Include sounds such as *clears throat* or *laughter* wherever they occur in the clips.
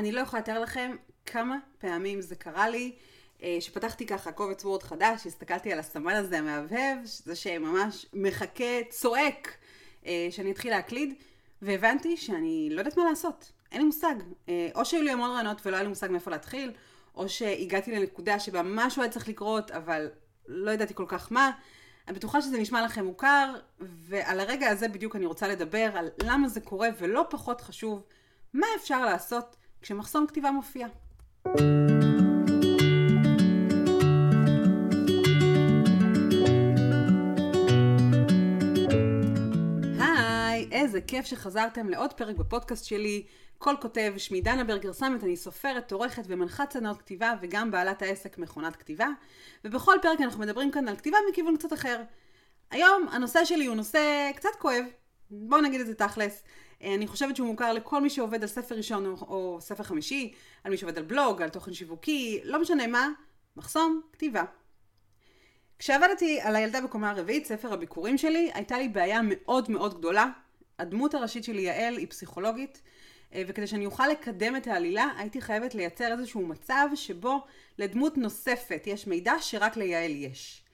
אני לא יכולה לתאר לכם כמה פעמים זה קרה לי, אה, שפתחתי ככה קובץ וורד חדש, הסתכלתי על הסמן הזה המהבהב, זה שממש מחכה, צועק, אה, שאני אתחיל להקליד, והבנתי שאני לא יודעת מה לעשות. אין לי מושג. אה, או שהיו לי המון רעיונות ולא היה לי מושג מאיפה להתחיל, או שהגעתי לנקודה שבה משהו היה צריך לקרות, אבל לא ידעתי כל כך מה. אני בטוחה שזה נשמע לכם מוכר, ועל הרגע הזה בדיוק אני רוצה לדבר על למה זה קורה, ולא פחות חשוב, מה אפשר לעשות כשמחסום כתיבה מופיע. היי, איזה כיף שחזרתם לעוד פרק בפודקאסט שלי. כל כותב, שמי דנה ברגר סמט, אני סופרת, עורכת ומנחת סדנאות כתיבה וגם בעלת העסק מכונת כתיבה. ובכל פרק אנחנו מדברים כאן על כתיבה מכיוון קצת אחר. היום הנושא שלי הוא נושא קצת כואב, בואו נגיד את זה תכלס. אני חושבת שהוא מוכר לכל מי שעובד על ספר ראשון או, או ספר חמישי, על מי שעובד על בלוג, על תוכן שיווקי, לא משנה מה, מחסום כתיבה. כשעבדתי על הילדה בקומה הרביעית, ספר הביקורים שלי, הייתה לי בעיה מאוד מאוד גדולה. הדמות הראשית שלי, יעל, היא פסיכולוגית, אה, וכדי שאני אוכל לקדם את העלילה, הייתי חייבת לייצר איזשהו מצב שבו לדמות נוספת יש מידע שרק ליעל יש.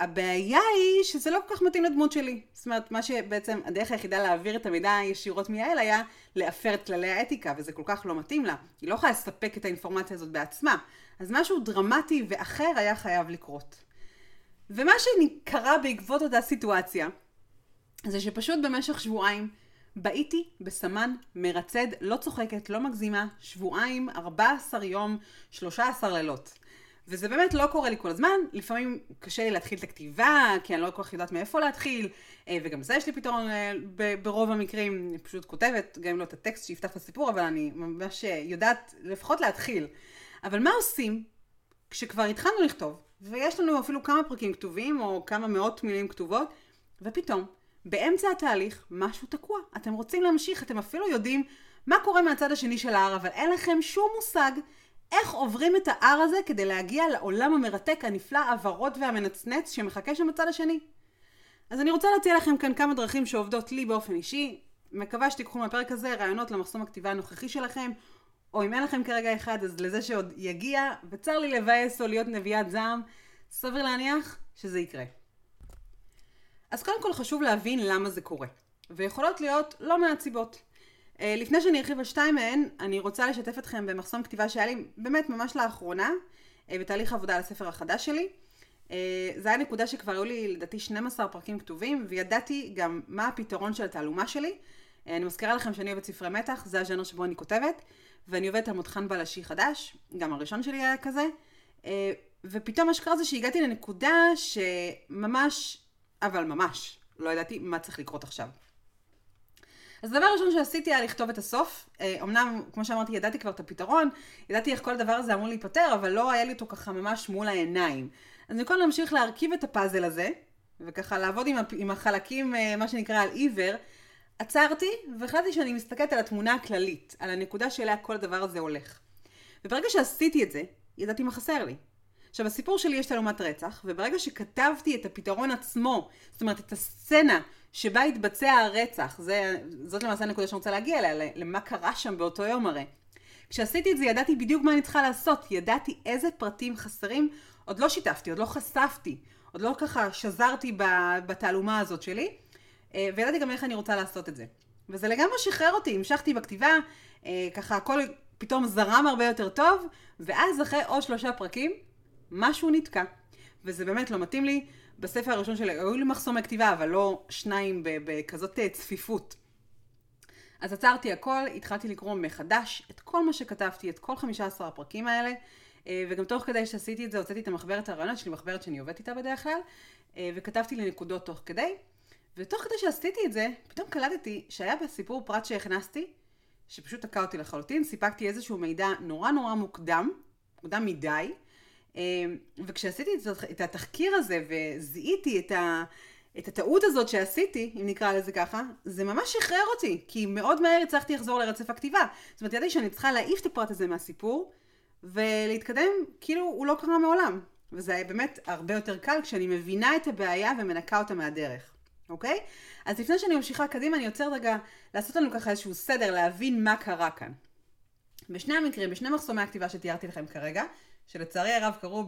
הבעיה היא שזה לא כל כך מתאים לדמות שלי. זאת אומרת, מה שבעצם הדרך היחידה להעביר את המידע ישירות מיעל היה להפר את כללי האתיקה, וזה כל כך לא מתאים לה. היא לא יכולה לספק את האינפורמציה הזאת בעצמה. אז משהו דרמטי ואחר היה חייב לקרות. ומה שקרה בעקבות אותה סיטואציה, זה שפשוט במשך שבועיים בעיתי בסמן מרצד, לא צוחקת, לא מגזימה, שבועיים, 14 יום, 13 לילות. וזה באמת לא קורה לי כל הזמן, לפעמים קשה לי להתחיל את הכתיבה, כי אני לא כל כך יודעת מאיפה להתחיל, אה, וגם זה יש לי פתרון אה, ברוב המקרים, אני פשוט כותבת, גם אם לא את הטקסט שיפתח את הסיפור, אבל אני ממש אה, יודעת לפחות להתחיל. אבל מה עושים כשכבר התחלנו לכתוב, ויש לנו אפילו כמה פרקים כתובים, או כמה מאות מילים כתובות, ופתאום, באמצע התהליך, משהו תקוע. אתם רוצים להמשיך, אתם אפילו יודעים מה קורה מהצד השני של ההר, אבל אין לכם שום מושג איך עוברים את ההר הזה כדי להגיע לעולם המרתק, הנפלא, הוורוד והמנצנץ שמחכה שם בצד השני. אז אני רוצה להציע לכם כאן כמה דרכים שעובדות לי באופן אישי. מקווה שתיקחו מהפרק הזה רעיונות למחסום הכתיבה הנוכחי שלכם, או אם אין לכם כרגע אחד, אז לזה שעוד יגיע, וצר לי לבאס או להיות נביאת זעם, סביר להניח שזה יקרה. אז קודם כל חשוב להבין למה זה קורה, ויכולות להיות לא מעט סיבות. אה, לפני שאני ארחיב על שתיים מהן, אני רוצה לשתף אתכם במחסום כתיבה שהיה לי באמת ממש לאחרונה, אה, בתהליך עבודה על הספר החדש שלי. אה, זה היה נקודה שכבר היו לי לדעתי 12 פרקים כתובים, וידעתי גם מה הפתרון של התעלומה שלי. אני מזכירה לכם שאני אוהבת ספרי מתח, זה הז'אנר שבו אני כותבת, ואני עובדת על מותחן בלשי חדש, גם הראשון שלי היה כזה. ופתאום מה שקרה זה שהגעתי לנקודה שממש, אבל ממש, לא ידעתי מה צריך לקרות עכשיו. אז הדבר הראשון שעשיתי היה לכתוב את הסוף. אה, אמנם, כמו שאמרתי, ידעתי כבר את הפתרון, ידעתי איך כל הדבר הזה אמור להיפתר, אבל לא היה לי אותו ככה ממש מול העיניים. אז במקום להמשיך להרכיב את הפאזל הזה, וככה לעבוד עם, עם החלקים, אה, מה שנקרא, על עיוור, עצרתי והחלטתי שאני מסתכלת על התמונה הכללית, על הנקודה שאליה כל הדבר הזה הולך. וברגע שעשיתי את זה, ידעתי מה חסר לי. עכשיו, בסיפור שלי יש תעלומת רצח, וברגע שכתבתי את הפתרון עצמו, זאת אומרת, את הסצנה שבה התבצע הרצח, זה, זאת למעשה הנקודה שאני רוצה להגיע אליה, למה קרה שם באותו יום הרי. כשעשיתי את זה ידעתי בדיוק מה אני צריכה לעשות, ידעתי איזה פרטים חסרים, עוד לא שיתפתי, עוד לא חשפתי, עוד לא ככה שזרתי בתעלומה הזאת שלי, אה, וידעתי גם איך אני רוצה לעשות את זה. וזה לגמרי שחרר אותי, המשכתי בכתיבה, אה, ככה הכל פתאום זרם הרבה יותר טוב, ואז אחרי עוד שלושה פרקים, משהו נתקע. וזה באמת לא מתאים לי. בספר הראשון שלי היו לי מחסומי כתיבה, אבל לא שניים בכזאת אה, צפיפות. אז עצרתי הכל, התחלתי לקרוא מחדש את כל מה שכתבתי, את כל 15 הפרקים האלה, אה, וגם תוך כדי שעשיתי את זה, הוצאתי את המחברת הרעיונות שלי, מחברת שאני עובדת איתה בדרך כלל, אה, וכתבתי לי נקודות תוך כדי, ותוך כדי שעשיתי את זה, פתאום קלטתי שהיה בסיפור פרט שהכנסתי, שפשוט תקע אותי לחלוטין, סיפקתי איזשהו מידע נורא נורא מוקדם, מוקדם מדי, וכשעשיתי את התחקיר הזה וזיהיתי את, ה, את הטעות הזאת שעשיתי, אם נקרא לזה ככה, זה ממש שחרר אותי, כי מאוד מהר הצלחתי לחזור לרצף הכתיבה. זאת אומרת, ידעתי שאני צריכה להעיף את הפרט הזה מהסיפור, ולהתקדם כאילו הוא לא קרה מעולם. וזה היה באמת הרבה יותר קל כשאני מבינה את הבעיה ומנקה אותה מהדרך, אוקיי? אז לפני שאני ממשיכה קדימה, אני עוצר רגע לעשות לנו ככה איזשהו סדר, להבין מה קרה כאן. בשני המקרים, בשני מחסומי הכתיבה שתיארתי לכם כרגע, שלצערי הרב קרו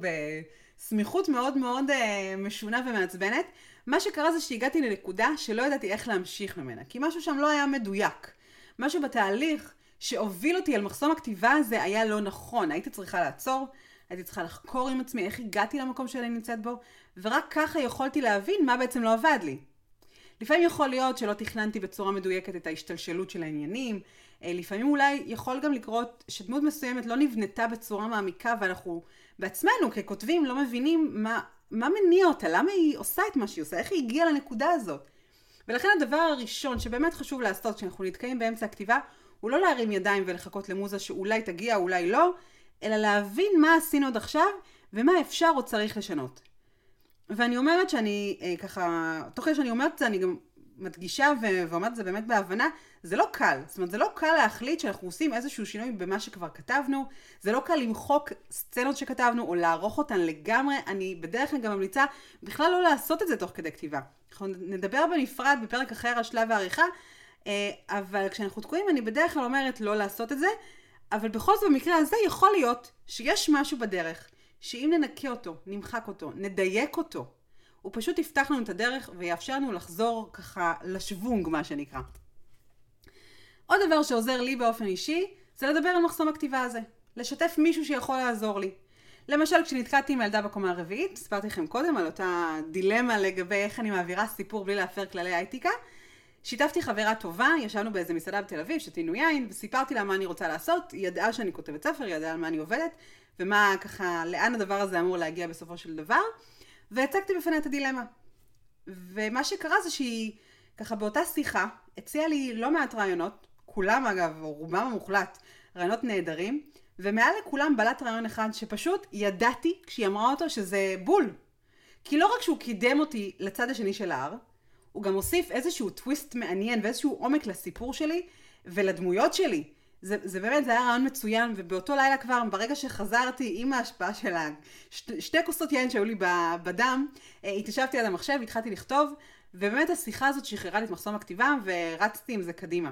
בסמיכות מאוד מאוד אה, משונה ומעצבנת, מה שקרה זה שהגעתי לנקודה שלא ידעתי איך להמשיך ממנה, כי משהו שם לא היה מדויק. משהו בתהליך שהוביל אותי על מחסום הכתיבה הזה היה לא נכון. הייתי צריכה לעצור, הייתי צריכה לחקור עם עצמי איך הגעתי למקום שאני נמצאת בו, ורק ככה יכולתי להבין מה בעצם לא עבד לי. לפעמים יכול להיות שלא תכננתי בצורה מדויקת את ההשתלשלות של העניינים, לפעמים אולי יכול גם לקרות שדמות מסוימת לא נבנתה בצורה מעמיקה ואנחנו בעצמנו ככותבים לא מבינים מה, מה מניע אותה, למה היא עושה את מה שהיא עושה, איך היא הגיעה לנקודה הזאת. ולכן הדבר הראשון שבאמת חשוב לעשות כשאנחנו נתקעים באמצע הכתיבה הוא לא להרים ידיים ולחכות למוזה שאולי תגיע, אולי לא, אלא להבין מה עשינו עד עכשיו ומה אפשר או צריך לשנות. ואני אומרת שאני אה, ככה, תוך כדי שאני אומרת את זה, אני גם מדגישה ו- ואומרת את זה באמת בהבנה, זה לא קל. זאת אומרת, זה לא קל להחליט שאנחנו עושים איזשהו שינוי במה שכבר כתבנו, זה לא קל למחוק סצנות שכתבנו או לערוך אותן לגמרי. אני בדרך כלל גם ממליצה בכלל לא לעשות את זה תוך כדי כתיבה. אנחנו נדבר בנפרד בפרק אחר על שלב העריכה, אה, אבל כשאנחנו תקועים אני בדרך כלל אומרת לא לעשות את זה, אבל בכל זאת במקרה הזה יכול להיות שיש משהו בדרך, שאם ננקה אותו, נמחק אותו, נדייק אותו, הוא פשוט יפתח לנו את הדרך ויאפשר לנו לחזור ככה לשוונג, מה שנקרא. עוד דבר שעוזר לי באופן אישי, זה לדבר על מחסום הכתיבה הזה. לשתף מישהו שיכול לעזור לי. למשל, כשנתקעתי עם הילדה בקומה הרביעית, סיפרתי לכם קודם על אותה דילמה לגבי איך אני מעבירה סיפור בלי להפר כללי האתיקה. שיתפתי חברה טובה, ישבנו באיזה מסעדה בתל אביב, שתינו יין, וסיפרתי לה מה אני רוצה לעשות, היא ידעה שאני כותבת ספר, היא ידעה על מה אני עובדת, ומה ככה, לאן הדבר הזה אמור להגיע בסופו של דבר, והצגתי בפניה את הדילמה. ומה שקרה זה שהיא, ככה באותה שיחה, הציעה לי לא מעט רעיונות, כולם אגב, או רובם המוחלט, רעיונות נהדרים, ומעל לכולם בלט רעיון אחד שפשוט ידעתי כשהיא אמרה אותו שזה בול. כי לא רק שהוא קידם אותי לצד השני של ההר, הוא גם הוסיף איזשהו טוויסט מעניין ואיזשהו עומק לסיפור שלי ולדמויות שלי. זה, זה באמת, זה היה רעיון מצוין, ובאותו לילה כבר, ברגע שחזרתי עם ההשפעה של השתי שתי כוסות יין שהיו לי בדם, אה, התיישבתי על המחשב, התחלתי לכתוב, ובאמת השיחה הזאת שחררה לי את מחסום הכתיבה, ורצתי עם זה קדימה.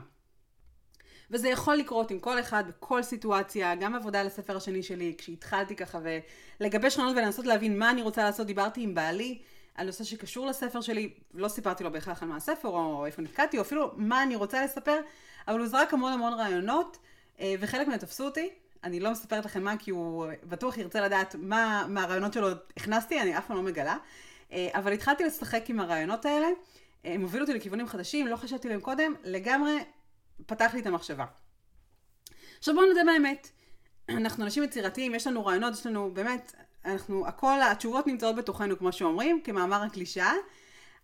וזה יכול לקרות עם כל אחד בכל סיטואציה, גם עבודה על הספר השני שלי, כשהתחלתי ככה ולגבש רעיונות ולנסות להבין מה אני רוצה לעשות, דיברתי עם בעלי על נושא שקשור לספר שלי, לא סיפרתי לו בהכרח על מה הספר או איפה נתקעתי, או אפילו מה אני רוצה לספר, אבל הוא זרק המון המון רעיונות, אה, וחלק מהם תפסו אותי. אני לא מספרת לכם מה, כי הוא בטוח ירצה לדעת מה מהרעיונות שלו הכנסתי, אני אף פעם לא מגלה. אה, אבל התחלתי לשחק עם הרעיונות האלה, אה, הם הובילו אותי לכיוונים חדשים, לא חשבתי עליהם קודם, לגמרי פתח לי את המחשבה. עכשיו בואו נדע באמת, *clears throat* אנחנו אנשים יצירתיים, יש לנו רעיונות, יש לנו באמת, אנחנו, הכל, התשובות נמצאות בתוכנו כמו שאומרים, כמאמר הקלישאה,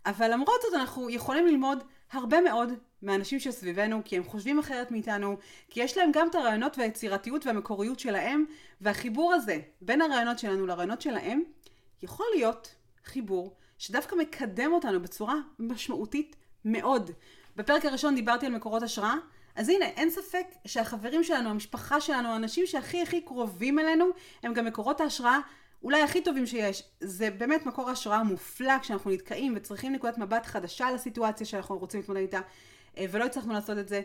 אבל למרות זאת אנחנו יכולים ללמוד הרבה מאוד מהאנשים שסביבנו, כי הם חושבים אחרת מאיתנו, כי יש להם גם את הרעיונות והיצירתיות והמקוריות שלהם, והחיבור הזה בין הרעיונות שלנו לרעיונות שלהם, יכול להיות חיבור שדווקא מקדם אותנו בצורה משמעותית מאוד. בפרק הראשון דיברתי על מקורות השראה, אז הנה, אין ספק שהחברים שלנו, המשפחה שלנו, האנשים שהכי הכי קרובים אלינו, הם גם מקורות ההשראה אולי הכי טובים שיש. זה באמת מקור השראה מופלא כשאנחנו נתקעים וצריכים נקודת מבט חדשה לסיטואציה שאנחנו רוצים להתמודד איתה, אה, ולא הצלחנו לעשות את זה.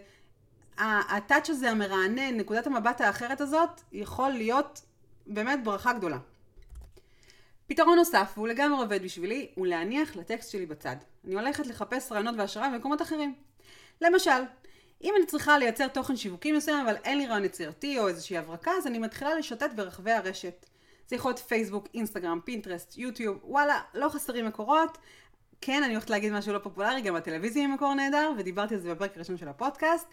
הטאץ' הזה המרענן, נקודת המבט האחרת הזאת, יכול להיות באמת ברכה גדולה. פתרון נוסף, והוא לגמרי עובד בשבילי, הוא להניח לטקסט שלי בצד. אני הולכת לחפש רעיונות והשראה במקומות אחרים. למשל, אם אני צריכה לייצר תוכן שיווקי מסוים, אבל אין לי רעיון יצירתי או איזושהי הברקה, אז אני מתחילה לשוטט ברחבי הרשת. זה יכול להיות פייסבוק, אינסטגרם, פינטרסט, יוטיוב, וואלה, לא חסרים מקורות. כן, אני הולכת להגיד משהו לא פופולרי, גם הטלוויזיה היא מקור נהדר, ודיברתי על זה בפרק הראשון של הפודקאסט,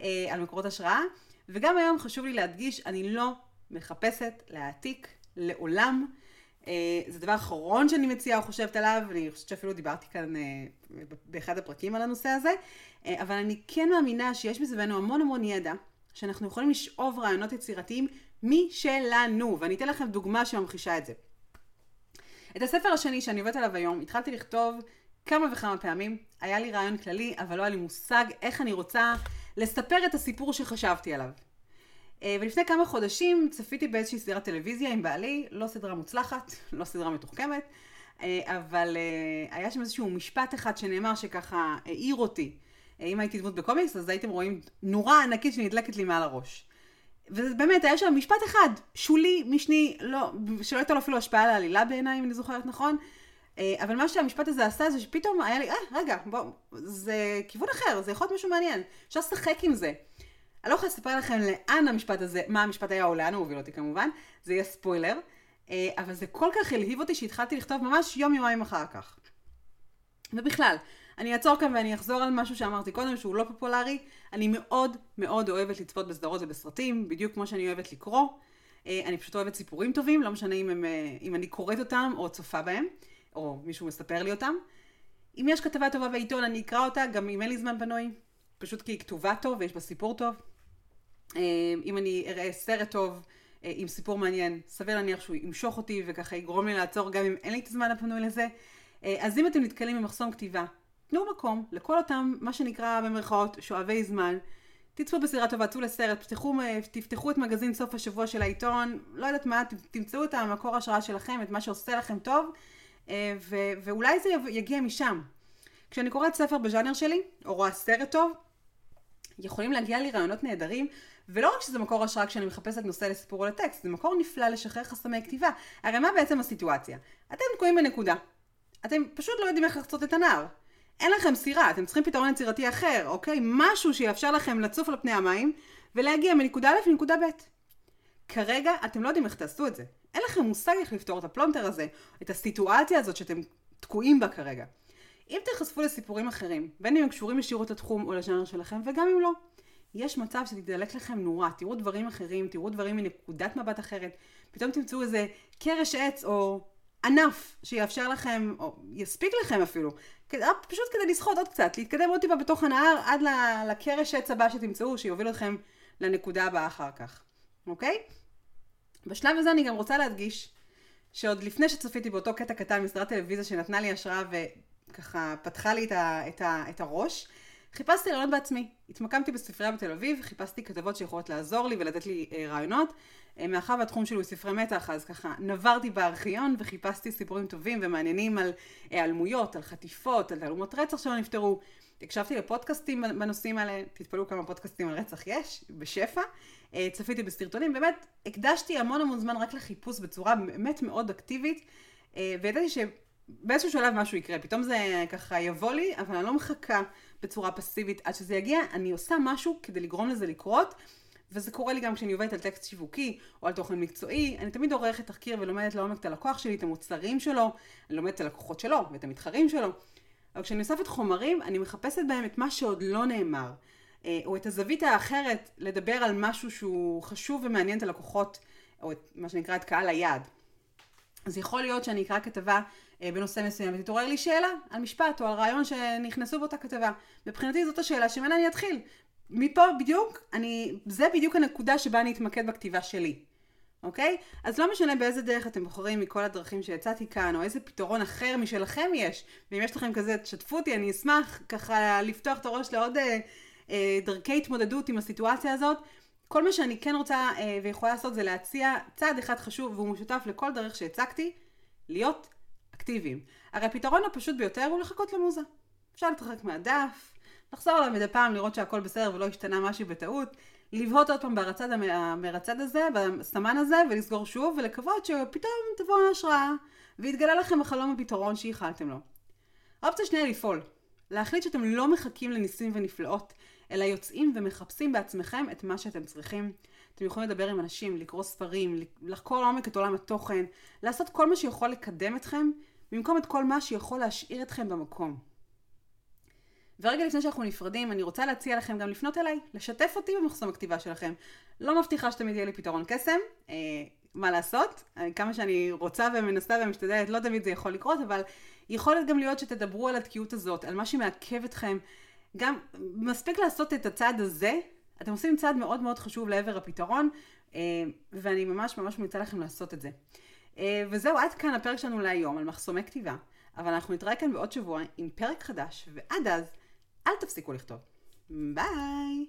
אה, על מקורות השראה. וגם היום חשוב לי להדגיש, אני לא מחפשת להעתיק לעולם. אה, זה דבר אחרון שאני מציעה או חושבת עליו, אני חושבת שאפילו דיברתי כאן אה, באחד הפרקים על הנושא הזה, אה, אבל אני כן מאמינה שיש מסביבנו המון המון ידע, שאנחנו יכולים לשאוב רעיונות יצירתיים משלנו, ואני אתן לכם דוגמה שממחישה את זה. את הספר השני שאני עובדת עליו היום, התחלתי לכתוב כמה וכמה פעמים, היה לי רעיון כללי, אבל לא היה לי מושג איך אני רוצה לספר את הסיפור שחשבתי עליו. אה, ולפני כמה חודשים צפיתי באיזושהי סדרת טלוויזיה עם בעלי, לא סדרה מוצלחת, לא סדרה מתוחכמת, אה, אבל אה, היה שם איזשהו משפט אחד שנאמר שככה העיר אותי. אם הייתי דמות בקומיקס, אז הייתם רואים נורה ענקית שנדלקת לי מעל הראש. ובאמת, היה שם משפט אחד, שולי, משני, לא, שלא הייתה לו אפילו השפעה על העלילה בעיניי, אם אני זוכרת נכון. אה, אבל מה שהמשפט הזה עשה זה שפתאום היה לי, אה, רגע, בוא, זה כיוון אחר, זה יכול להיות משהו מעניין. אפשר לשחק עם זה. אני לא יכולה לספר לכם לאן המשפט הזה, מה המשפט היה או לאן הוא הוביל אותי כמובן, זה יהיה ספוילר. אה, אבל זה כל כך הלהיב אותי שהתחלתי לכתוב ממש יום יומיים אחר כך. ובכלל, אני אעצור כאן ואני אחזור על משהו שאמרתי קודם שהוא לא פופולרי. אני מאוד מאוד אוהבת לצפות בסדרות ובסרטים, בדיוק כמו שאני אוהבת לקרוא. אה, אני פשוט אוהבת סיפורים טובים, לא משנה אם, הם, אה, אם אני קוראת אותם או צופה בהם, או מישהו מספר לי אותם. אם יש כתבה טובה בעיתון, אני אקרא אותה, גם אם אין לי זמן פנוי, פשוט כי היא כתובה טוב ויש בה סיפור טוב. אם אני אראה סרט טוב, אה, עם סיפור מעניין, סביר להניח שהוא ימשוך אותי וככה יגרום לי לעצור גם אם אין לי את הזמן הפנוי לזה. אה, אז אם אתם נתקלים במחסום כתיבה, תנו מקום לכל אותם, מה שנקרא במרכאות, שואבי זמן. תצפו בסדרה טובה, צאו לסרט, תפתחו, תפתחו את מגזין סוף השבוע של העיתון, לא יודעת מה, תמצאו את המקור ההשראה שלכם, את מה שעושה לכם טוב, אה, ו- ואולי זה יגיע משם. כשאני קוראת ספר בז'אנר שלי, או רואה סרט טוב, יכולים להגיע לי רעיונות נהדרים ולא רק שזה מקור השראה כשאני מחפשת נושא לסיפור או לטקסט, זה מקור נפלא לשחרר חסמי כתיבה. הרי מה בעצם הסיטואציה? אתם תקועים בנקודה. אתם פשוט לא יודעים איך לחצות את הנהר. אין לכם סירה, אתם צריכים פתרון יצירתי אחר, אוקיי? משהו שיאפשר לכם לצוף על פני המים ולהגיע מנקודה א' לנקודה ב'. כרגע אתם לא יודעים איך תעשו את זה. אין לכם מושג איך לפתור את הפלונטר הזה, את הסיטואציה הזאת שאתם תקועים בה כרגע. אם תחשפו לסיפורים אחרים, בין אם הם קשורים ישירות לתחום או לז'אנר שלכם, וגם אם לא, יש מצב שתדלק לכם נורה, תראו דברים אחרים, תראו דברים מנקודת מבט אחרת, פתאום תמצאו איזה קרש עץ או ענף שיאפשר לכם, או יספיק לכם אפילו, כדי, פשוט כדי לשחות עוד קצת, להתקדם עוד טיפה בתוך הנהר עד לקרש עץ הבא שתמצאו, שיוביל אתכם לנקודה הבאה אחר כך, אוקיי? בשלב הזה אני גם רוצה להדגיש שעוד לפני שצפיתי באותו קטע קטן מסדרת טלוויזיה שנתנה לי השראה וככה פתחה לי את, ה, את, ה, את הראש, חיפשתי רעיונות בעצמי. התמקמתי בספרייה בתל אביב, חיפשתי כתבות שיכולות לעזור לי ולתת לי אה, רעיונות. אה, מאחר והתחום שלי הוא ספרי מתח, אז ככה נברתי בארכיון וחיפשתי סיפורים טובים ומעניינים על היעלמויות, על חטיפות, על תעלומות רצח שלא נפתרו. הקשבתי לפודקאסטים בנושאים האלה, תתפלאו כמה פודקאסטים על רצח יש, בשפע. אה, צפיתי בסרטונים, באמת הקדשתי המון המון זמן רק לחיפוש בצורה באמת מאוד אקטיבית, אה, וידעתי ש... באיזשהו שלב משהו יקרה, פתאום זה ככה יבוא לי, אבל אני לא מחכה בצורה פסיבית עד שזה יגיע, אני עושה משהו כדי לגרום לזה לקרות, וזה קורה לי גם כשאני עובדת על טקסט שיווקי או על תוכן מקצועי, אני תמיד עורכת תחקיר ולומדת לעומק את הלקוח שלי, את המוצרים שלו, אני לומדת את הלקוחות שלו ואת המתחרים שלו, אבל כשאני אוספת חומרים, אני מחפשת בהם את מה שעוד לא נאמר, אה, או את הזווית האחרת לדבר על משהו שהוא חשוב ומעניין את הלקוחות, או את מה שנקרא את קהל היעד. אז יכול להיות שאני אקרא כתבה אה, בנושא מסוים ותתעורר לי שאלה על משפט או על רעיון שנכנסו באותה כתבה. מבחינתי זאת השאלה שממנה אני אתחיל. מפה בדיוק, אני, זה בדיוק הנקודה שבה אני אתמקד בכתיבה שלי. אוקיי? אז לא משנה באיזה דרך אתם בוחרים מכל הדרכים שהצעתי כאן, או איזה פתרון אחר משלכם יש, ואם יש לכם כזה, תשתפו אותי, אני אשמח ככה לפתוח את הראש לעוד אה, אה, דרכי התמודדות עם הסיטואציה הזאת. כל מה שאני כן רוצה אה, ויכולה לעשות זה להציע צעד אחד חשוב והוא משותף לכל דרך שהצגתי, להיות אקטיביים. הרי הפתרון הפשוט ביותר הוא לחכות למוזה. אפשר להתרחק מהדף, לחזור עליו מדי פעם לראות שהכל בסדר ולא השתנה משהו בטעות, לבהות עוד פעם ברצד המרצד הזה, בסמן הזה, ולסגור שוב, ולקוות שפתאום תבוא ההשראה, ויתגלה לכם החלום הפתרון שייחלתם לו. האופציה שנייה לפעול. להחליט שאתם לא מחכים לניסים ונפלאות, אלא יוצאים ומחפשים בעצמכם את מה שאתם צריכים. אתם יכולים לדבר עם אנשים, לקרוא ספרים, לחקור לעומק את עולם התוכן, לעשות כל מה שיכול לקדם אתכם, במקום את כל מה שיכול להשאיר אתכם במקום. ורגע לפני שאנחנו נפרדים, אני רוצה להציע לכם גם לפנות אליי, לשתף אותי במחסום הכתיבה שלכם. לא מבטיחה שתמיד יהיה לי פתרון קסם, אה, מה לעשות, אה, כמה שאני רוצה ומנסה ומשתדלת, לא תמיד זה יכול לקרות, אבל יכול גם להיות שתדברו על התקיעות הזאת, על מה שמעכב אתכם. גם מספיק לעשות את הצעד הזה, אתם עושים צעד מאוד מאוד חשוב לעבר הפתרון, אה, ואני ממש ממש ממליצה לכם לעשות את זה. אה, וזהו, עד כאן הפרק שלנו להיום על מחסומי כתיבה, אבל אנחנו נתראה כאן בעוד שבוע עם פרק חדש, ועד אז, אל תפסיקו לכתוב. ביי!